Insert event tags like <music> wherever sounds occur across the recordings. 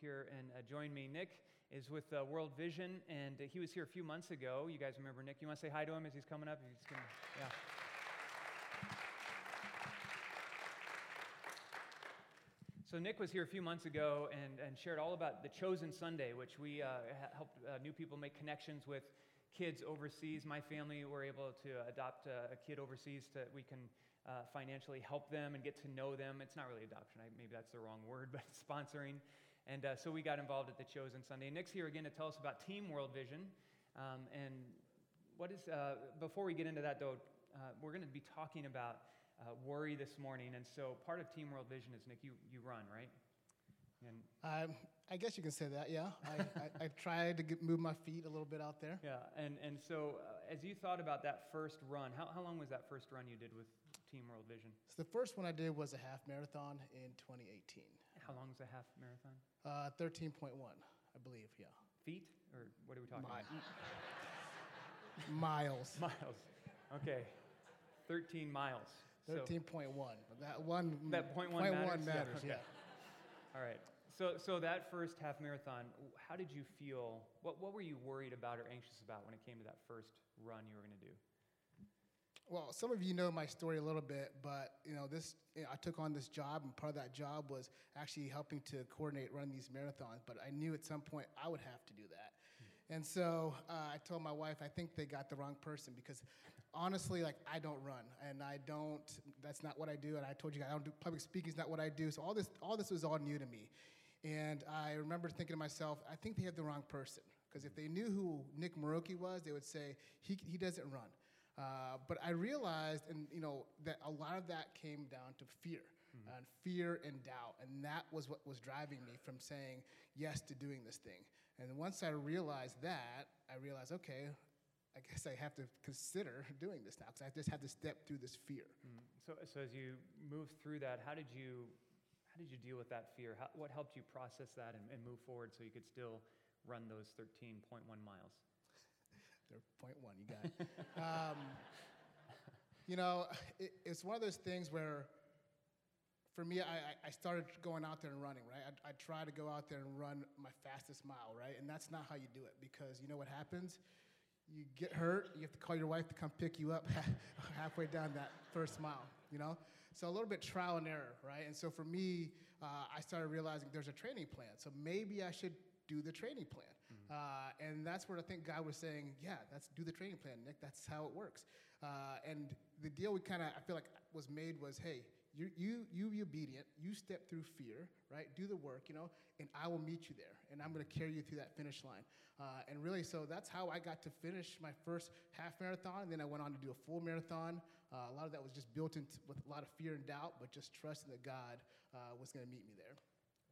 here and uh, join me. Nick is with uh, World Vision, and uh, he was here a few months ago. You guys remember Nick? You want to say hi to him as he's coming up? He's gonna, yeah. So Nick was here a few months ago and, and shared all about the Chosen Sunday, which we uh, helped uh, new people make connections with kids overseas. My family were able to adopt a, a kid overseas that we can uh, financially help them and get to know them. It's not really adoption, I, maybe that's the wrong word, <laughs> but sponsoring. And uh, so we got involved at the Chosen Sunday. Nick's here again to tell us about Team World Vision. Um, and what is, uh, before we get into that though, uh, we're going to be talking about uh, worry this morning. And so part of Team World Vision is, Nick, you, you run, right? And um, I guess you can say that, yeah. I, I, I tried to get, move my feet a little bit out there. Yeah, and, and so uh, as you thought about that first run, how, how long was that first run you did with Team World Vision? So the first one I did was a half marathon in 2018. How long is a half marathon? Uh, 13.1, I believe, yeah. Feet, or what are we talking Mi- about? miles. <laughs> Miles. Okay, 13 miles. So- 13.1. That one, That point one point matters? one Yeah, okay. yeah. All right. So, so that first half marathon, how did you feel? What, what were you worried about or anxious about when it came to that first run you were going to do? Well, some of you know my story a little bit, but you know this. You know, I took on this job, and part of that job was actually helping to coordinate run these marathons. But I knew at some point I would have to do that, and so uh, I told my wife, I think they got the wrong person because honestly, like I don't run, and I don't. That's not what I do, and I told you I don't do public speaking. Is not what I do. So all this, all this was all new to me, and I remember thinking to myself, I think they have the wrong person because if they knew who Nick Moroki was, they would say he he doesn't run. Uh, but I realized, and you know, that a lot of that came down to fear, and fear and doubt, and that was what was driving me from saying yes to doing this thing. And once I realized that, I realized, okay, I guess I have to consider doing this now because I just had to step through this fear. So, so as you move through that, how did you, how did you deal with that fear? How, what helped you process that and, and move forward so you could still run those 13.1 miles? They're point one, you got it. um, you know, it, it's one of those things where, for me, I, I- started going out there and running, right? I, I try to go out there and run my fastest mile, right? And that's not how you do it because you know what happens? You get hurt, you have to call your wife to come pick you up <laughs> halfway down that first mile, you know? So a little bit trial and error, right? And so for me, uh, I started realizing there's a training plan. So maybe I should do the training plan. Uh, and that's where I think God was saying, yeah, that's do the training plan, Nick. That's how it works. Uh, and the deal we kind of, I feel like, was made was, hey, you, you, you be obedient. You step through fear, right? Do the work, you know, and I will meet you there. And I'm going to carry you through that finish line. Uh, and really, so that's how I got to finish my first half marathon. And then I went on to do a full marathon. Uh, a lot of that was just built into with a lot of fear and doubt, but just trusting that God uh, was going to meet me there.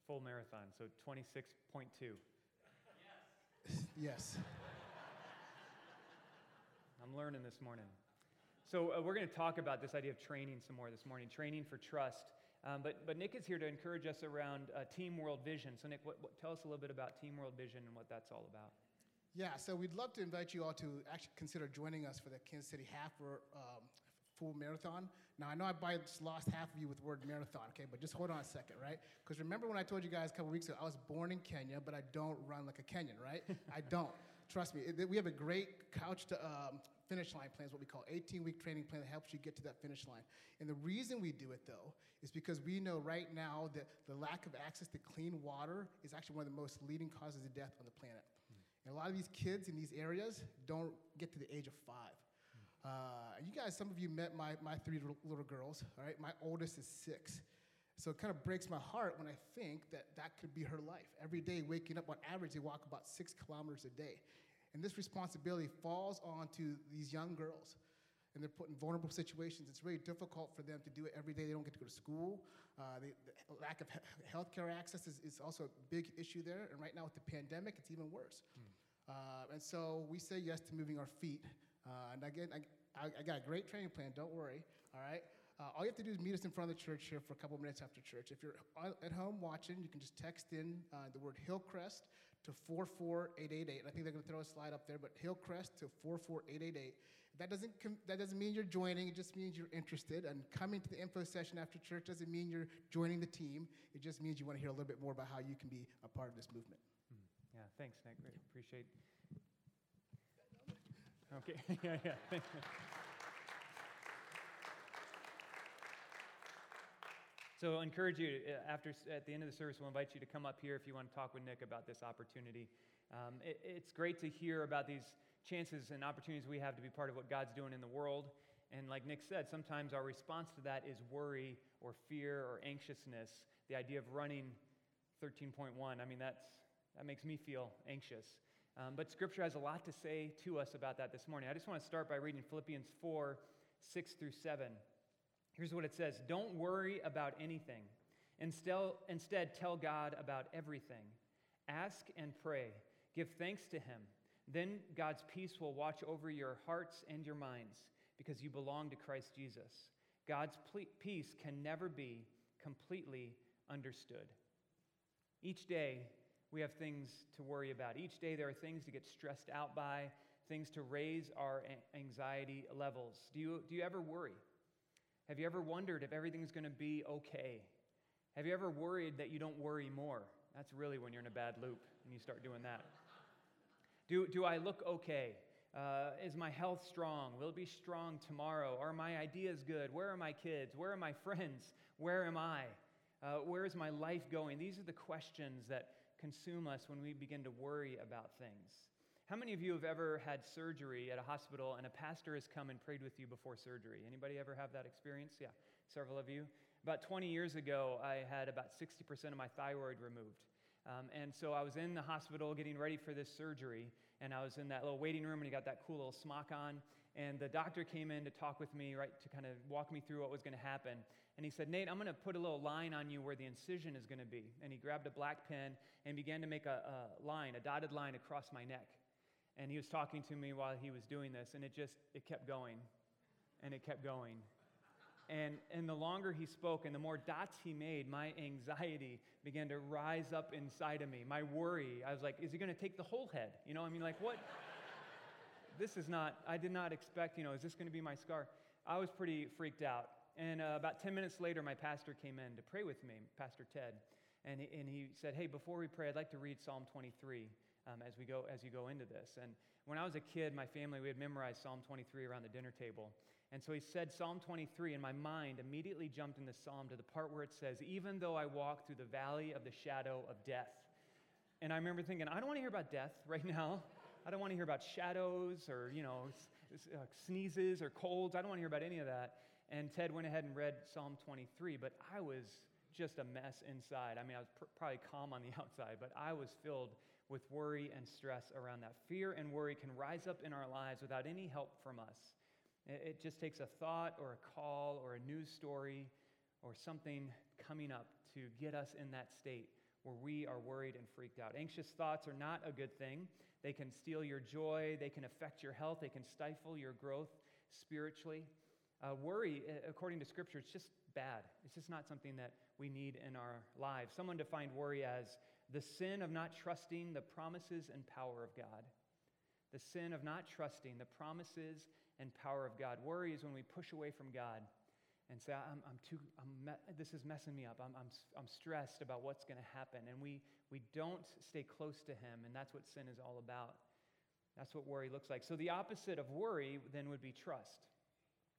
Full marathon, so 26.2. Yes. I'm learning this morning. So uh, we're going to talk about this idea of training some more this morning, training for trust. Um, but, but Nick is here to encourage us around uh, Team World Vision. So Nick, what, what, tell us a little bit about Team World Vision and what that's all about. Yeah, so we'd love to invite you all to actually consider joining us for the Kansas City half or um, full marathon. Now, I know I probably just lost half of you with the word marathon, okay, but just hold on a second, right? Because remember when I told you guys a couple weeks ago, I was born in Kenya, but I don't run like a Kenyan, right? I <laughs> don't. Trust me, it- we have a great couch to um, finish line plan, is what we call 18 week training plan that helps you get to that finish line. And the reason we do it, though, is because we know right now that the lack of access to clean water is actually one of the most leading causes of death on the planet. And a lot of these kids in these areas don't get to the age of five. Uh, you guys, some of you met my, my three little- girls, all right? My oldest is six. So it kind of breaks my heart when I think that that could be her life. Every day, waking up, on average, they walk about six kilometers a day. And this responsibility falls onto these young girls. And they're put in vulnerable situations. It's really difficult for them to do it every day. They don't get to go to school. Uh, the, the lack of he- healthcare access is, is also a big issue there. And right now, with the pandemic, it's even worse. Uh, and so we say yes to moving our feet. Uh, and again, I, I, I got a great training plan, don't worry, all right? Uh, all you have to do is meet us in front of the church here for a couple minutes after church. If you're at home watching, you can just text in uh, the word Hillcrest to 44888. I think they're going to throw a slide up there, but Hillcrest to 44888. That doesn't, com- that doesn't mean you're joining, it just means you're interested. And coming to the info session after church doesn't mean you're joining the team. It just means you want to hear a little bit more about how you can be a part of this movement. Yeah, thanks, Nick. Great. Appreciate. Okay. <laughs> yeah, yeah. Thank you. So, I encourage you uh, after at the end of the service, we'll invite you to come up here if you want to talk with Nick about this opportunity. Um, it, it's great to hear about these chances and opportunities we have to be part of what God's doing in the world. And like Nick said, sometimes our response to that is worry or fear or anxiousness. The idea of running 13.1, I mean, that's, that makes me feel anxious. Um, but Scripture has a lot to say to us about that this morning. I just want to start by reading Philippians 4 6 through 7. Here's what it says Don't worry about anything. Instead, instead, tell God about everything. Ask and pray. Give thanks to Him. Then God's peace will watch over your hearts and your minds because you belong to Christ Jesus. God's peace can never be completely understood. Each day, we have things to worry about. Each day, there are things to get stressed out by, things to raise our anxiety levels. Do you, do you ever worry? Have you ever wondered if everything's going to be okay? Have you ever worried that you don't worry more? That's really when you're in a bad loop and you start doing that. Do, do I look okay? Uh, is my health strong? Will it be strong tomorrow? Are my ideas good? Where are my kids? Where are my <laughs> friends? Where am I? Uh, where is my life going? These are the questions that consume us when we begin to worry about things. How many of you have ever had surgery at a hospital and a pastor has come and prayed with you before surgery? Anybody ever have that experience? Yeah, several of you. About 20 years ago, I had about 60% of my thyroid removed. Um, and so I was in the hospital getting ready for this surgery, and I was in that little waiting room, and he got that cool little smock on. And the doctor came in to talk with me, right, to kind of walk me through what was going to happen. And he said, Nate, I'm going to put a little line on you where the incision is going to be. And he grabbed a black pen and began to make a, a line, a dotted line across my neck. And he was talking to me while he was doing this, and it just, it kept going, and it kept going. And, and the longer he spoke and the more dots he made, my anxiety began to rise up inside of me. My worry, I was like, is he going to take the whole head? You know, I mean, like, what? <laughs> this is not, I did not expect, you know, is this going to be my scar? I was pretty freaked out. And uh, about 10 minutes later, my pastor came in to pray with me, Pastor Ted. And he, and he said, hey, before we pray, I'd like to read Psalm 23 um, as, we go, as you go into this. And when I was a kid, my family, we had memorized Psalm 23 around the dinner table. And so he said Psalm 23, and my mind immediately jumped in the psalm to the part where it says, Even though I walk through the valley of the shadow of death. And I remember thinking, I don't want to hear about death right now. I don't want to hear about shadows or, you know, uh, sneezes or colds. I don't want to hear about any of that. And Ted went ahead and read Psalm 23, but I was just a mess inside. I mean, I was pr- probably calm on the <laughs> outside, but I was filled with worry and stress around that. Fear and worry can rise up in our lives without any help from us. It just takes a thought or a call or a news story or something coming up to get us in that state where we are worried and freaked out. Anxious thoughts are not a good thing. They can steal your joy, they can affect your health, they can stifle your growth spiritually. Uh, worry, according to Scripture, it's just bad. It's just not something that we need in our lives. Someone defined worry as the sin of not trusting the promises and power of God. The sin of not trusting the promises and power of God. Worry is when we push away from God and say, I'm, I'm too, I'm me- this is messing me up. I'm, I'm, I'm stressed about what's going to happen. And we, we don't stay close to Him, and that's what sin is all about. That's what worry looks like. So the opposite of worry then would be trust.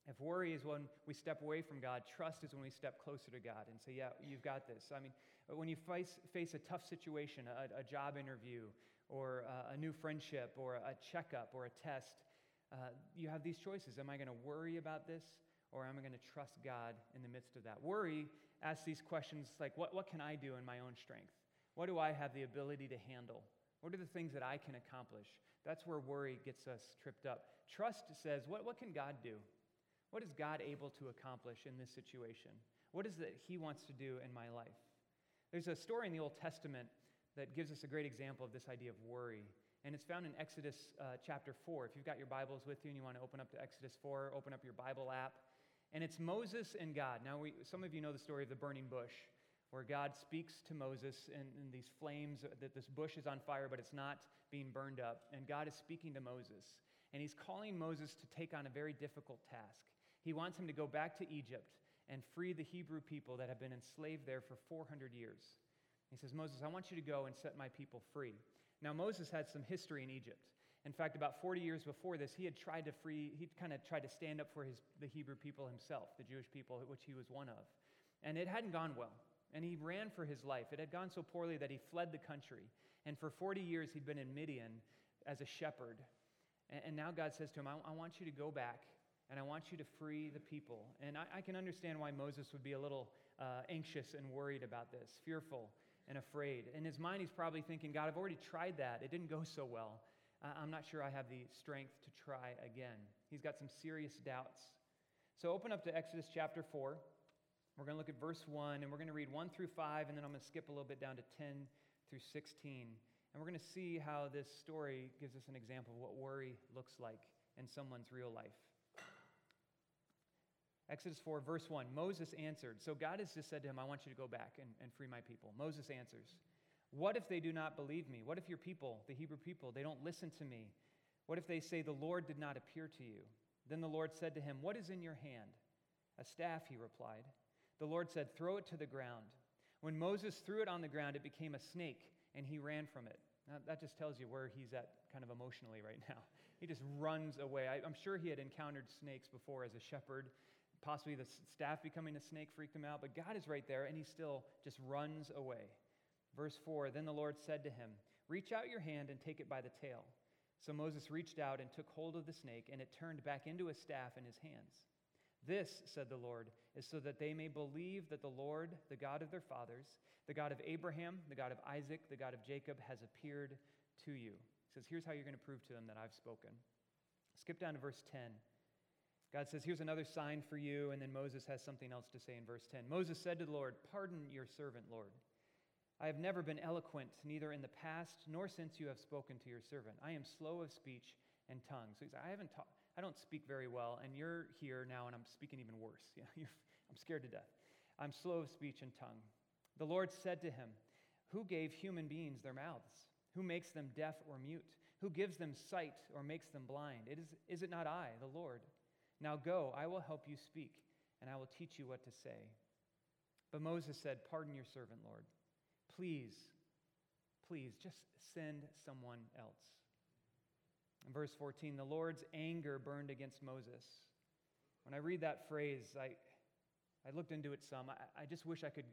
If worry is when we step away from God, trust is when we step closer to God and say, Yeah, you've got this. I mean, when you face, face a tough situation, a, a job interview, or a, a new friendship, or a checkup, or a test, uh, you have these choices. Am I going to worry about this, or am I going to trust God in the midst of that? Worry asks these questions like, what, what can I do in my own strength? What do I have the ability to handle? What are the things that I can accomplish? That's where worry gets us tripped up. Trust says, what, what can God do? What is God able to accomplish in this situation? What is it He wants to do in my life? There's a story in the Old Testament that gives us a great example of this idea of worry. And it's found in Exodus uh, chapter 4. If you've got your Bibles with you and you want to open up to Exodus 4, open up your Bible app. And it's Moses and God. Now, we, some of you know the story of the burning bush, where God speaks to Moses in, in these flames, that this bush is on fire, but it's not being burned up. And God is speaking to Moses. and he's calling Moses to take on a very difficult task. He wants him to go back to Egypt and free the Hebrew people that have been enslaved there for 400 years. He says, Moses, I want you to go and set my people free. Now, Moses had some history in Egypt. In fact, about 40 years before this, he had tried to free, he'd kind of tried to stand up for his, the Hebrew people himself, the Jewish people, which he was one of. And it hadn't gone well. And he ran for his life. It had gone so poorly that he fled the country. And for 40 years, he'd been in Midian as a shepherd. And, and now God says to him, I, I, want you to go back and I want you to free the people. And I, I can understand why Moses would be a little uh, anxious and worried about this, fearful and afraid. In his mind, he's probably thinking, God, I've already tried that. It didn't go so well. I'm not sure I have the strength to try again. He's got some serious doubts. So open up to Exodus chapter 4. We're going to look at verse 1, and we're going to read 1 through 5, and then I'm going to skip a little bit down to 10 through 16. And we're going to see how this story gives us an example of what worry looks like in someone's real life. Exodus 4, verse 1 Moses answered. So God has just said to him, I want you to go back and, and free my people. Moses answers, What if they do not believe me? What if your people, the Hebrew people, they don't listen to me? What if they say, The Lord did not appear to you? Then the Lord said to him, What is in your hand? A staff, he replied. The Lord said, Throw it to the ground. When Moses threw it on the ground, it became a snake and he ran from it. Now, that just tells you where he's at kind of emotionally right <laughs> now. He just runs away. I, am sure he had encountered snakes before as a shepherd. Possibly the staff becoming a snake freaked him out, but God is right there and he still just runs away. Verse 4 Then the Lord said to him, Reach out your hand and take it by the tail. So Moses reached out and took hold of the snake, and it turned back into a staff in his hands. This, said the Lord, is so that they may believe that the Lord, the God of their fathers, the God of Abraham, the God of Isaac, the God of Jacob, has appeared to you. He says, Here's how you're going to prove to them that I've spoken. Skip down to verse 10. God says, Here's another sign for you. And then Moses has something else to say in verse 10. Moses said to the Lord, Pardon your servant, Lord. I have never been eloquent, neither in the past nor since you have spoken to your servant. I am slow of speech and tongue. So he said, I haven't taught. I don't speak very well, and you're here now, and I'm speaking even worse. <laughs> Yeah, I'm scared to death. I'm slow of speech and tongue. The Lord said to him, Who gave human beings their mouths? Who makes them deaf or mute? Who gives them sight or makes them blind? It is, is it not I, the Lord? Now go, I will help you speak, and I will teach you what to say. But Moses said, Pardon your servant, Lord. Please, please, just send someone else. In verse 14, the Lord's anger burned against Moses. When I read that phrase, I, I looked into it some. I, I just wish I could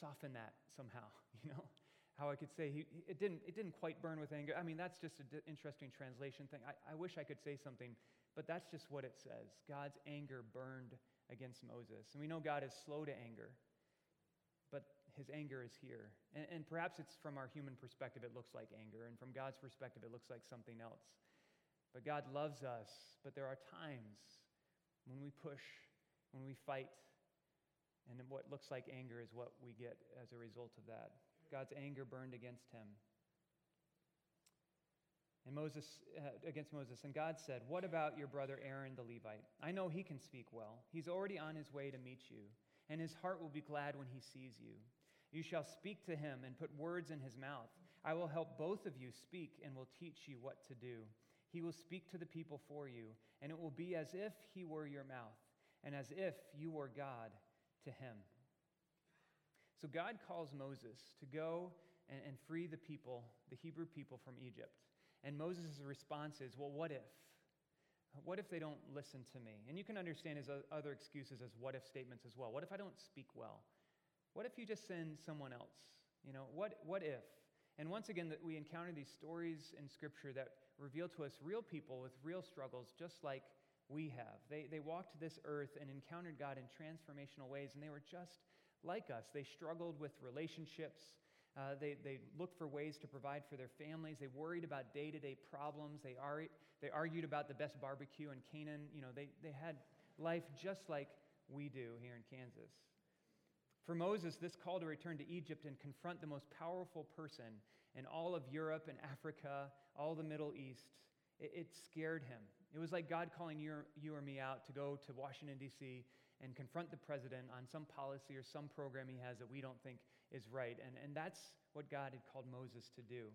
soften that somehow, <laughs> you know? How I could say he, it, didn't, it didn't quite burn with anger. I mean, that's just an interesting translation thing. I, I wish I could say something, but that's just what it says. God's anger burned against Moses. And we know God is slow to anger, but his anger is here. And, and perhaps it's from our human perspective, it looks like anger. And from God's perspective, it looks like something else. But God loves us, but there are times when we push, when we fight, and what looks like anger is what we get as a result of that. God's anger burned against him. And Moses, uh, against Moses. And God said, What about your brother Aaron the Levite? I know he can speak well. He's already on his way to meet you, and his heart will be glad when he sees you. You shall speak to him and put words in his mouth. I will help both of you speak and will teach you what to do. He will speak to the people for you, and it will be as if he were your mouth, and as if you were God to him. So God calls Moses to go and, and free the people, the Hebrew people from Egypt. And Moses' response is, Well, what if? What if they don't listen to me? And you can understand his other excuses as what if statements as well. What if I don't speak well? What if you just send someone else? You know, what, what if? And once again, that we encounter these stories in Scripture that reveal to us real people with real struggles, just like we have. They, they walked this earth and encountered God in transformational ways, and they were just like us. They struggled with relationships. Uh, they, they looked for ways to provide for their families. They worried about day to day problems. They, ar- they argued about the best barbecue in Canaan. You know, they, they had life just like we do here in Kansas. For Moses, this call to return to Egypt and confront the most powerful person in all of Europe and Africa, all the Middle East, it, it scared him. It was like God calling you you or me out to go to Washington, D.C. and confront the president on some policy or some program he has that we don't think is right. And, and that's what God had called Moses to do.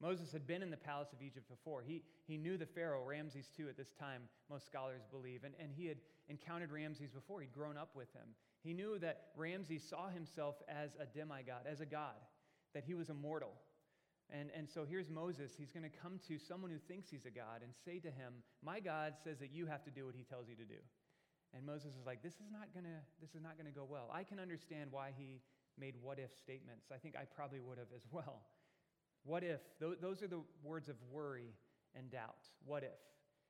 Moses had been in the palace of Egypt before. He, he knew the Pharaoh, Ramses II, at this time, most scholars believe, and, and he had encountered Ramses before. He'd grown up with him. He knew that Ramses saw himself as a demigod, as a god, that he was immortal. And, and so here's Moses. He's going to come to someone who thinks he's a god and say to him, My God says that you have to do what he tells you to do. And Moses is like, This is not going to this is not going to go well. I can understand why he made what if statements. I think I probably would have as well. What if? Those are the words of worry and doubt. What if?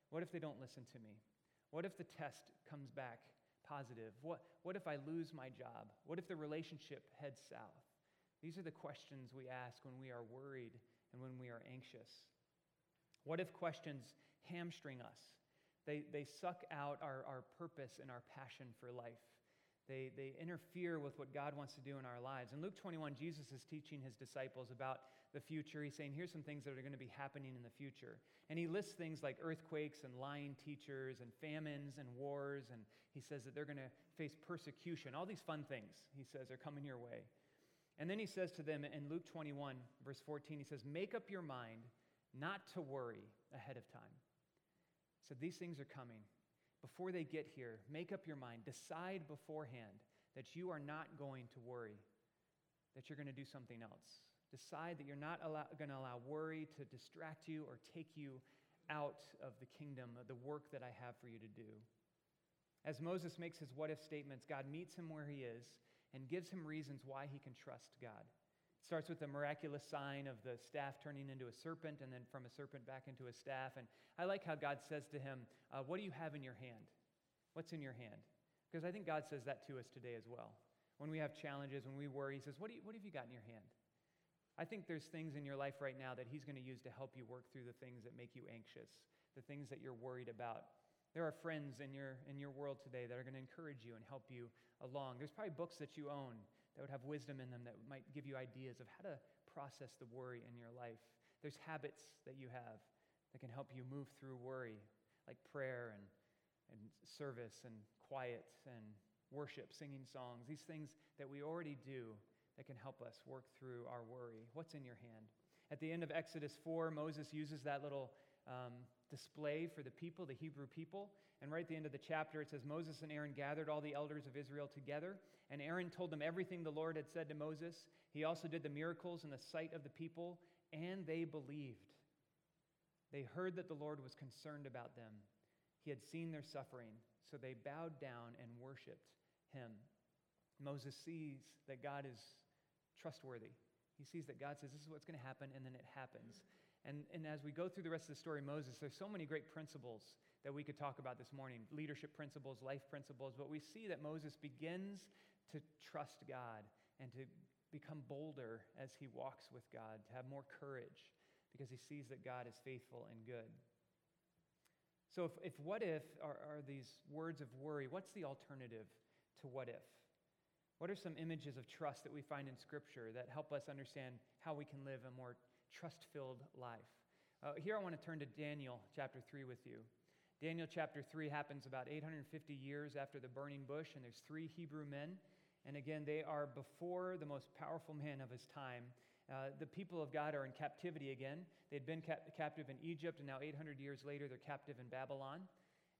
What if they don't listen to me? What if the test comes back positive? What, what if I lose my job? What if the relationship heads south? These are the questions we ask when we are worried and when we are anxious. What if questions hamstring us? They, they suck out our, our purpose and our passion for life. They, they interfere with what God wants to do in our lives. In Luke 21, Jesus is teaching his disciples about the future. He's saying, here's some things that are going to be happening in the future. And he lists things like earthquakes and lying teachers and famines and wars. And he says that they're going to face persecution. All these fun things, he says, are coming your way. And then he says to them in Luke 21, verse 14, he says, Make up your mind not to worry ahead of time. So these things are coming. Before they get here, make up your mind. Decide beforehand that you are not going to worry, that you're going to do something else. Decide that you're not going to allow worry to distract you or take you out of the kingdom, of the work that I have for you to do. As Moses makes his what if statements, God meets him where he is and gives him reasons why he can trust God. Starts with the miraculous sign of the staff turning into a serpent and then from a serpent back into a staff. And I like how God says to him, uh, What do you have in your hand? What's in your hand? Because I think God says that to us today as well. When we have challenges, when we worry, He says, What, do you, what have you got in your hand? I think there's things in your life right now that He's going to use to help you work through the things that make you anxious, the things that you're worried about. There are friends in your, in your world today that are going to encourage you and help you along. There's probably books that you own that would have wisdom in them that might give you ideas of how to process the worry in your life. There's habits that you have that can help you move through worry, like prayer and, and service and quiet and worship, singing songs, these things that we already do that can help us work through our worry. What's in your hand? At the end of Exodus 4, Moses uses that little um, display for the people, the Hebrew people. And right at the end of the chapter, it says Moses and Aaron gathered all the elders of Israel together, and Aaron told them everything the Lord had said to Moses. He also did the miracles in the sight of the people, and they believed. They heard that the Lord was concerned about them. He had seen their suffering, so they bowed down and worshiped him. Moses sees that God is trustworthy. He sees that God says, This is what's going to happen, and then it happens. And, and as we go through the rest of the story, Moses, there's so many great principles that we could talk about this morning leadership principles, life principles. But we see that Moses begins to trust God and to become bolder as he walks with God, to have more courage because he sees that God is faithful and good. So, if, if what if are, are these words of worry, what's the alternative to what if? What are some images of trust that we find in Scripture that help us understand how we can live a more trust filled life? Uh, here I want to turn to Daniel chapter 3 with you. Daniel chapter 3 happens about 850 years after the burning bush, and there's three Hebrew men. And again, they are before the most powerful man of his time. Uh, the people of God are in captivity again. They'd been cap- captive in Egypt, and now 800 years later, they're captive in Babylon.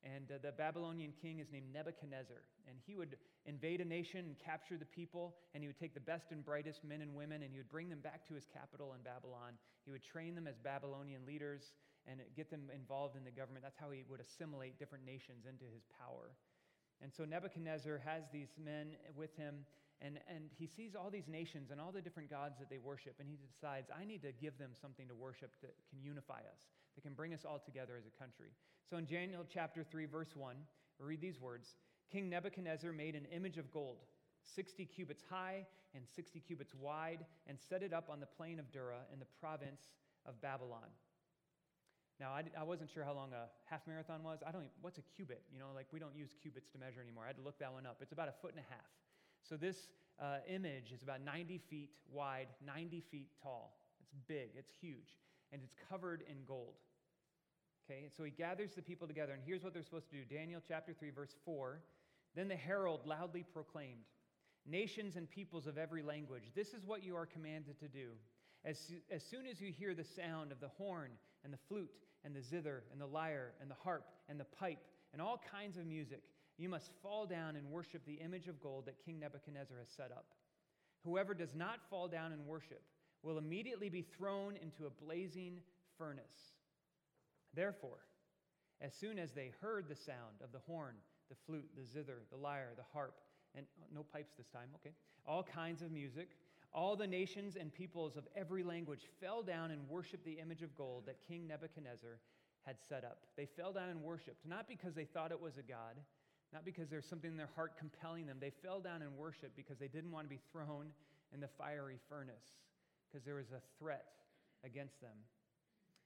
And uh, the Babylonian king is named Nebuchadnezzar. And he would invade a nation and capture the people, and he would take the best and brightest men and women, and he would bring them back to his capital in Babylon. He would train them as Babylonian leaders and get them involved in the government. That's how he would assimilate different nations into his power. And so Nebuchadnezzar has these men with him, and, and he sees all these nations and all the different gods that they worship, and he decides, I need to give them something to worship that can unify us, that can bring us all together as a country. So in Daniel chapter 3, verse 1, we read these words King Nebuchadnezzar made an image of gold, 60 cubits high and 60 cubits wide, and set it up on the plain of Dura in the province of Babylon. Now, I, I, wasn't sure how long a half marathon was. I don't even, what's a cubit? You know, like we don't use cubits to measure anymore. I had to look that one up. It's about a foot and a half. So this uh, image is about 90 feet wide, 90 feet tall. It's big, it's huge, and it's covered in gold. Okay, so he gathers the people together, and here's what they're supposed to do Daniel chapter 3, verse 4. Then the herald loudly proclaimed, Nations and peoples of every language, this is what you are commanded to do. As, as soon as you hear the sound of the horn and the flute and the zither and the lyre and the harp and the pipe and all kinds of music, you must fall down and worship the image of gold that King Nebuchadnezzar has set up. Whoever does not fall down and worship will immediately be thrown into a blazing furnace. Therefore, as soon as they heard the sound of the horn, the flute, the zither, the lyre, the harp, and oh, no pipes this time, okay, all kinds of music, all the nations and peoples of every language fell down and worshiped the image of gold that King Nebuchadnezzar had set up. They fell down and worshiped, not because they thought it was a god, not because there's something in their heart compelling them. They fell down and worshiped because they didn't want to be thrown in the fiery furnace, because there was a threat against them.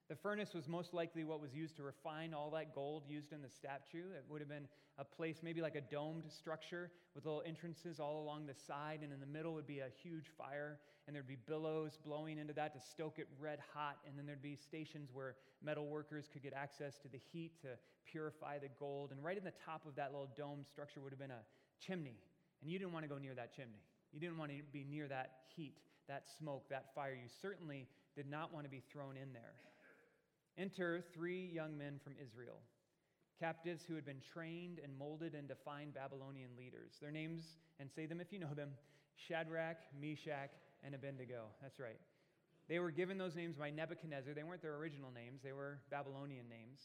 The furnace was most likely what was used to refine all that gold used in the statue. It would have been a place, maybe like a domed structure with little entrances all along the side, and in the middle would be a huge fire, and there'd be billows blowing into that to stoke it red hot, and then there'd be stations where metal workers could get access to the heat to purify the gold. And right in the top of that little domed structure would have been a chimney, and you didn't want to go near that chimney. You didn't want to be near that heat, that smoke, that fire. You certainly did not want to be thrown in there. Enter three young men from Israel, captives who had been trained and molded into fine Babylonian leaders. Their names, and say them if you know them Shadrach, Meshach, and Abednego. That's right. They were given those names by Nebuchadnezzar. They weren't their original names, they were Babylonian names.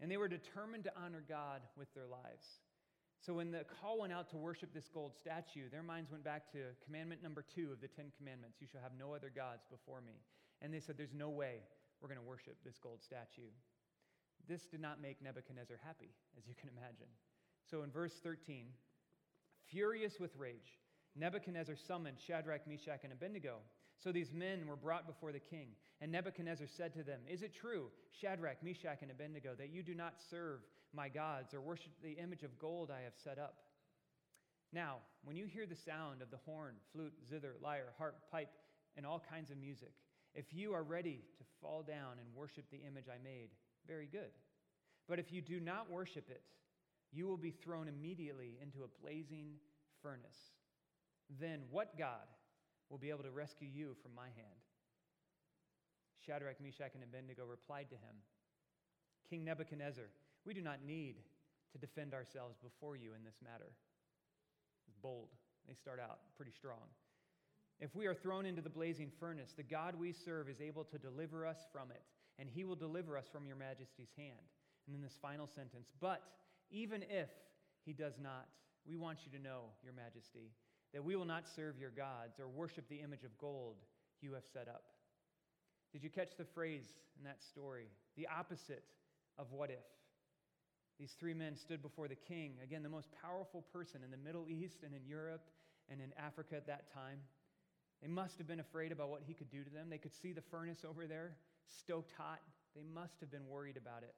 And they were determined to honor God with their lives. So when the call went out to worship this gold statue, their minds went back to commandment number two of the Ten Commandments you shall have no other gods before me. And they said, There's no way we're going to worship this gold statue. This did not make Nebuchadnezzar happy, as you can imagine. So in verse 13, furious with rage, Nebuchadnezzar summoned Shadrach, Meshach, and Abednego. So these men were brought before the king. And Nebuchadnezzar said to them, Is it true, Shadrach, Meshach, and Abednego, that you do not serve my gods or worship the image of gold I have set up? Now, when you hear the sound of the horn, flute, zither, lyre, harp, pipe, and all kinds of music, if you are ready to fall down and worship the image I made, very good. But if you do not worship it, you will be thrown immediately into a blazing furnace. Then what God will be able to rescue you from my hand? Shadrach, Meshach, and Abednego replied to him King Nebuchadnezzar, we do not need to defend ourselves before you in this matter. It's bold. They start out pretty strong. If we are thrown into the blazing furnace, the God we serve is able to deliver us from it, and he will deliver us from your majesty's hand. And then this final sentence, but even if he does not, we want you to know, your majesty, that we will not serve your gods or worship the image of gold you have set up. Did you catch the phrase in that story? The opposite of what if. These three men stood before the king, again, the most powerful person in the Middle East and in Europe and in Africa at that time. They must have been afraid about what he could do to them. They could see the furnace over there, stoked hot. They must have been worried about it.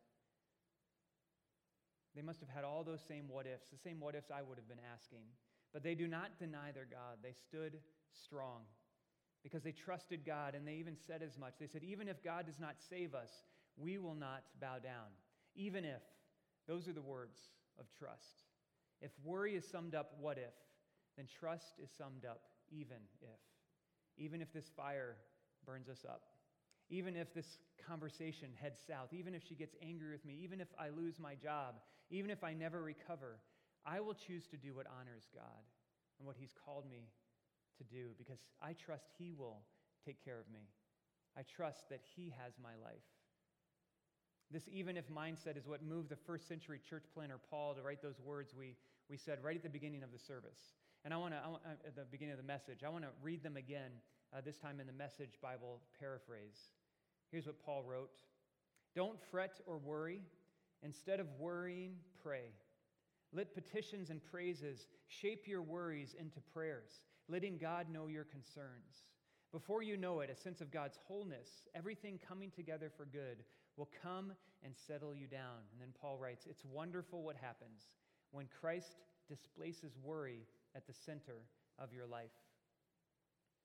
They must have had all those same what ifs, the same what ifs I would have been asking. But they do not deny their God. They stood strong because they trusted God and they even said as much. They said, Even if God does not save us, we will not bow down. Even if. Those are the words of trust. If worry is summed up, what if? Then trust is summed up, even if even if this fire burns us up, even if this conversation heads south, even if she gets angry with me, even if I lose my job, even if I never recover, I will choose to do what honors God and what He's called me to do because I trust He will take care of me. I trust that He has my life. This even if mindset is what moved the first century church planner Paul to write those words we, we said right at the beginning of the service. And I want to, uh, at the beginning of the message, I want to read them again, uh, this time in the Message Bible paraphrase. Here's what Paul wrote Don't fret or worry. Instead of worrying, pray. Let petitions and praises shape your worries into prayers, letting God know your concerns. Before you know it, a sense of God's wholeness, everything coming together for good, will come and settle you down. And then Paul writes, It's wonderful what happens when Christ displaces worry at the center of your life.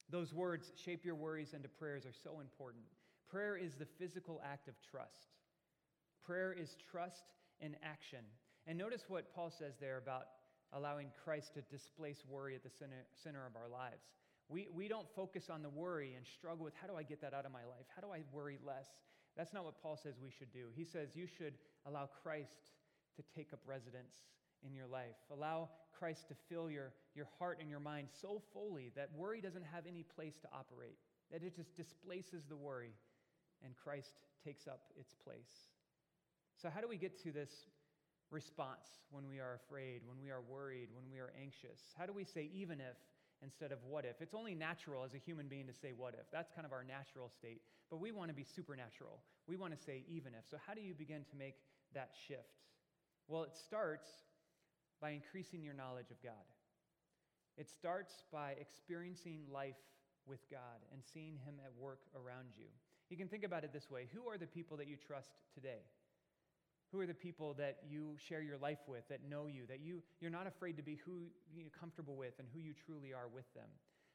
Those words, shape your worries into prayers, are so important. Prayer is the physical act of trust. Prayer is trust in action. And notice what Paul says there about allowing Christ to displace worry at the center, center of our lives. We, we don't focus on the worry and struggle with how do I get that out of my life? How do I worry less? That's not what Paul says we should do. He says you should allow Christ to take up residence in your life. Allow Christ to fill your, your heart and your mind so fully that worry doesn't have any place to operate, that it just displaces the worry and Christ takes up its place. So, how do we get to this response when we are afraid, when we are worried, when we are anxious? How do we say even if instead of what if? It's only natural as a human being to say what if. That's kind of our natural state. But we want to be supernatural. We want to say even if. So, how do you begin to make that shift? Well, it starts by increasing your knowledge of God. It starts by experiencing life with God and seeing Him at work around you. You can think about it this way Who are the people that you trust today? Who are the people that you share your life with, that know you, that you, you're not afraid to be who you're comfortable with and who you truly are with them?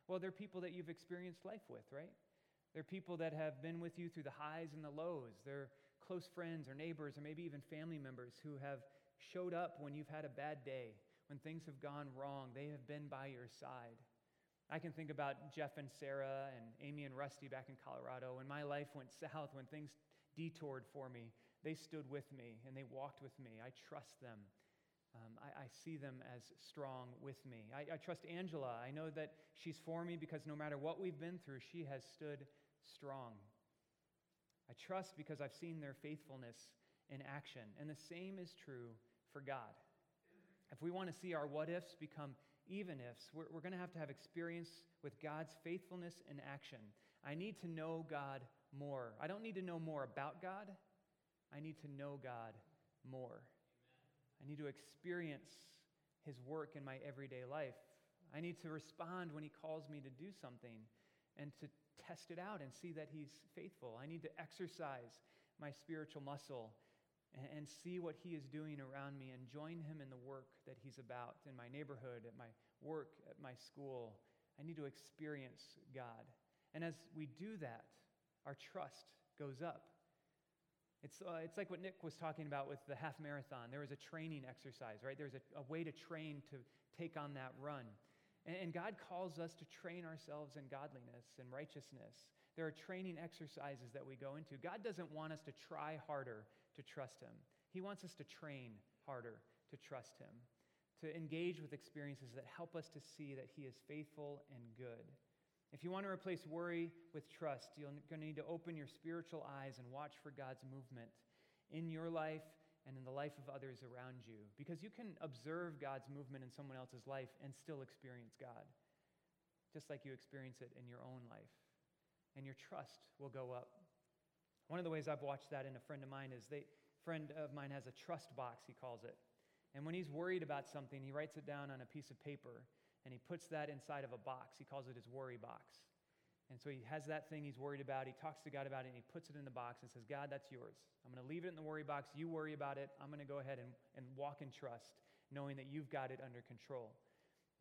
Well, they're people that you've experienced life with, right? They're people that have been with you through the highs and the lows. They're close friends or neighbors or maybe even family members who have showed up when you've had a bad day, when things have gone wrong. They have been by your side. I can think about Jeff and Sarah and Amy and Rusty back in Colorado. When my life went south, when things detoured for me, they stood with me and they walked with me. I trust them. Um, I, I, see them as strong with me. I, I trust Angela. I know that she's for me because no matter what we've been through, she has stood strong. I trust because I've seen their faithfulness in action. And the same is true for God. If we want to see our what ifs become even ifs, we're, we're going to have to have experience with God's faithfulness in action. I need to know God more. I don't need to know more about God. I need to know God more. I need to experience His work in my everyday life. I need to respond when He calls me to do something and to test it out and see that He's faithful. I need to exercise my spiritual muscle and, see what He is doing around me and join Him in the work that He's about in my neighborhood, at my work, at my school. I need to experience God. And as we do that, our trust goes up. It's, uh, it's like what Nick was talking about with the half marathon. There was a training exercise, right? There's a, a way to train to take on that run. And, and God calls us to train ourselves in godliness and righteousness. There are training exercises that we go into. God doesn't want us to try harder to trust Him, He wants us to train harder to trust Him, to engage with experiences that help us to see that He is faithful and good. If you want to replace worry with trust, you're going to need to open your spiritual eyes and watch for God's movement in your life and in the life of others around you. Because you can observe God's movement in someone else's life and still experience God, just like you experience it in your own life. And your trust will go up. One of the ways I've watched that in a friend of mine is they friend of mine has a trust box, he calls it. And when he's worried about something, he writes it down on a piece of paper and he puts that inside of a box. He calls it his worry box. And so he has that thing he's worried about. He talks to God about it, and he puts it in the box and says, God, that's yours. I'm going to leave it in the worry box. You worry about it. I'm going to go ahead and, and walk in trust, knowing that you've got it under control.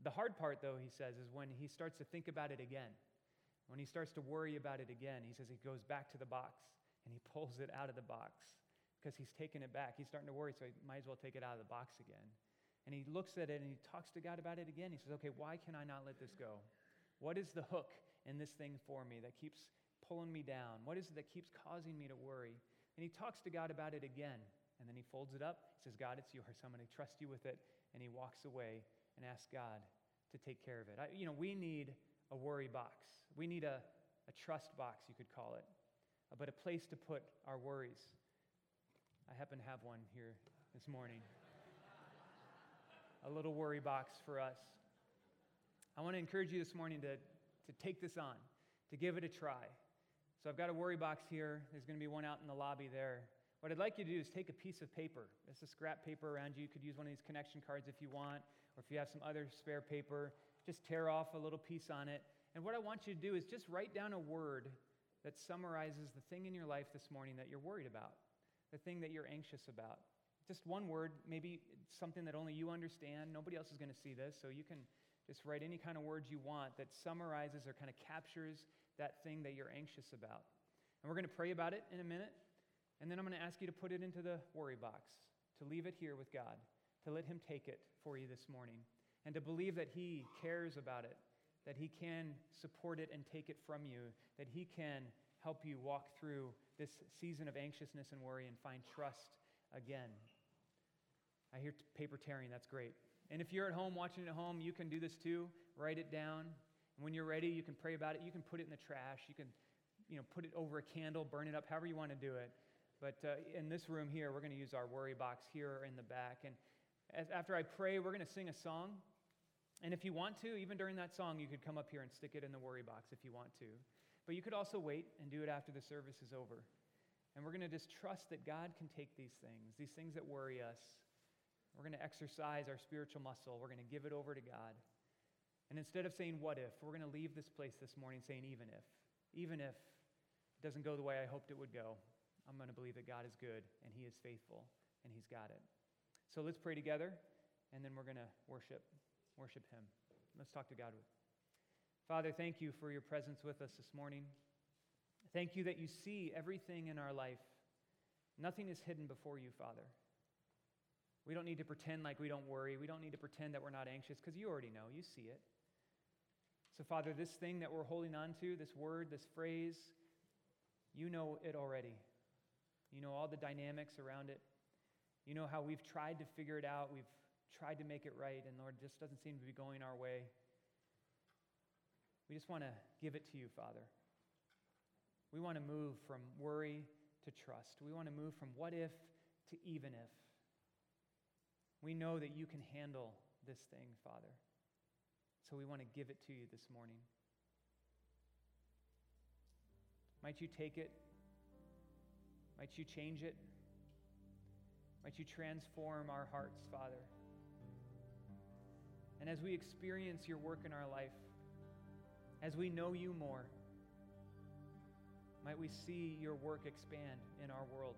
The hard part, though, he says, is when he starts to think about it again. When he starts to worry about it again, he says he goes back to the box and he <laughs> pulls it out of the box because he's taken it back. He's starting to worry, so he might as well take it out of the box again. And he looks at it and he talks to God about it again. He says, Okay, why can I not let this go? What is the hook in this thing for me that keeps pulling me down? What is it that keeps causing me to worry? And he talks to God about it again. And then he folds it up. He says, God, it's yours. I'm going to trust you with it. And he walks away and asks God to take care of it. I, you know, we need a worry box. We need a, a trust box, you could call it, uh, but a place to put our worries. I happen to have one here this morning a little worry box for us. I want to encourage you this morning to, to take this on, to give it a try. So I've got a worry box here. There's going to be one out in the lobby there. What I'd like you to do is take a piece of paper. It's a scrap paper around you. You could use one of these connection cards if you want, or if you have some other spare paper, just tear off a little piece on it. And what I want you to do is just write down a word that summarizes the thing in your life this morning that you're worried about, the thing that you're anxious about. Just one word, maybe something that only you understand. Nobody else is going to see this, so you can just write any kind of words you want that summarizes or kind of captures that thing that you're anxious about. And we're going to pray about it in a minute, and then I'm going to ask you to put it into the worry box, to leave it here with God, to let Him take it for you this morning, and to believe that He cares about it, that He can support it and take it from you, that He can help you walk through this season of anxiousness and worry and find trust again. I hear paper tearing, that's great. And if you're at home watching at home, you can do this too. Write it down. And when you're ready, you can pray about it. You can put it in the trash. You can, you know, put it over a candle, burn it up, however you want to do it. But uh, in this room here, we're going to use our worry box here in the back. And as, after I pray, we're going to sing a song. And if you want to, even during that song, you could come up here and stick it in the worry box if you want to. But you could also wait and do it after the service is over. And we're going to just trust that God can take these things, these things that worry us. We're going to exercise our spiritual muscle. We're going to give it over to God. And instead of saying, what if, we're going to leave this place this morning saying, even if. Even if it doesn't go the way I hoped it would go, I'm going to believe that God is good and He is faithful and He's got it. So let's pray together, and then we're going to worship, worship Him. Let's talk to God. With Father, thank you for your presence with us this morning. Thank you that you see everything in our life. Nothing is hidden before you, Father. We don't need to pretend like we don't worry. We don't need to pretend that we're not anxious because you already know. You see it. So, Father, this thing that we're holding on to, this word, this phrase, you know it already. You know all the dynamics around it. You know how we've tried to figure it out. We've tried to make it right, and Lord, just doesn't seem to be going our way. We just want to give it to you, Father. We want to move from worry to trust. We want to move from what if to even if. We know that you can handle this thing, Father. So we want to give it to you this morning. Might you take it might you change it? Might you transform our hearts, Father? And as we experience your work in our life, as we know you more, might we see your work expand in our world.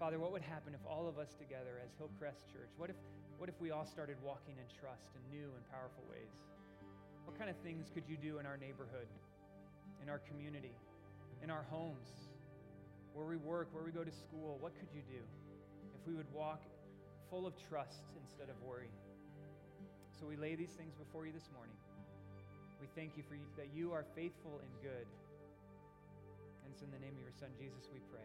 Father, what would happen if all of us together as Hillcrest Church, what if, what if we all started walking in trust in new and powerful ways? What kind of things could you do in our neighborhood, in our community, in our homes? where we work, where we go to school, what could you do if we would walk full of trust instead of worry? So we lay these things before you this morning. We thank you for you, that you are faithful and good. And it's in the name of your Son, Jesus, we pray.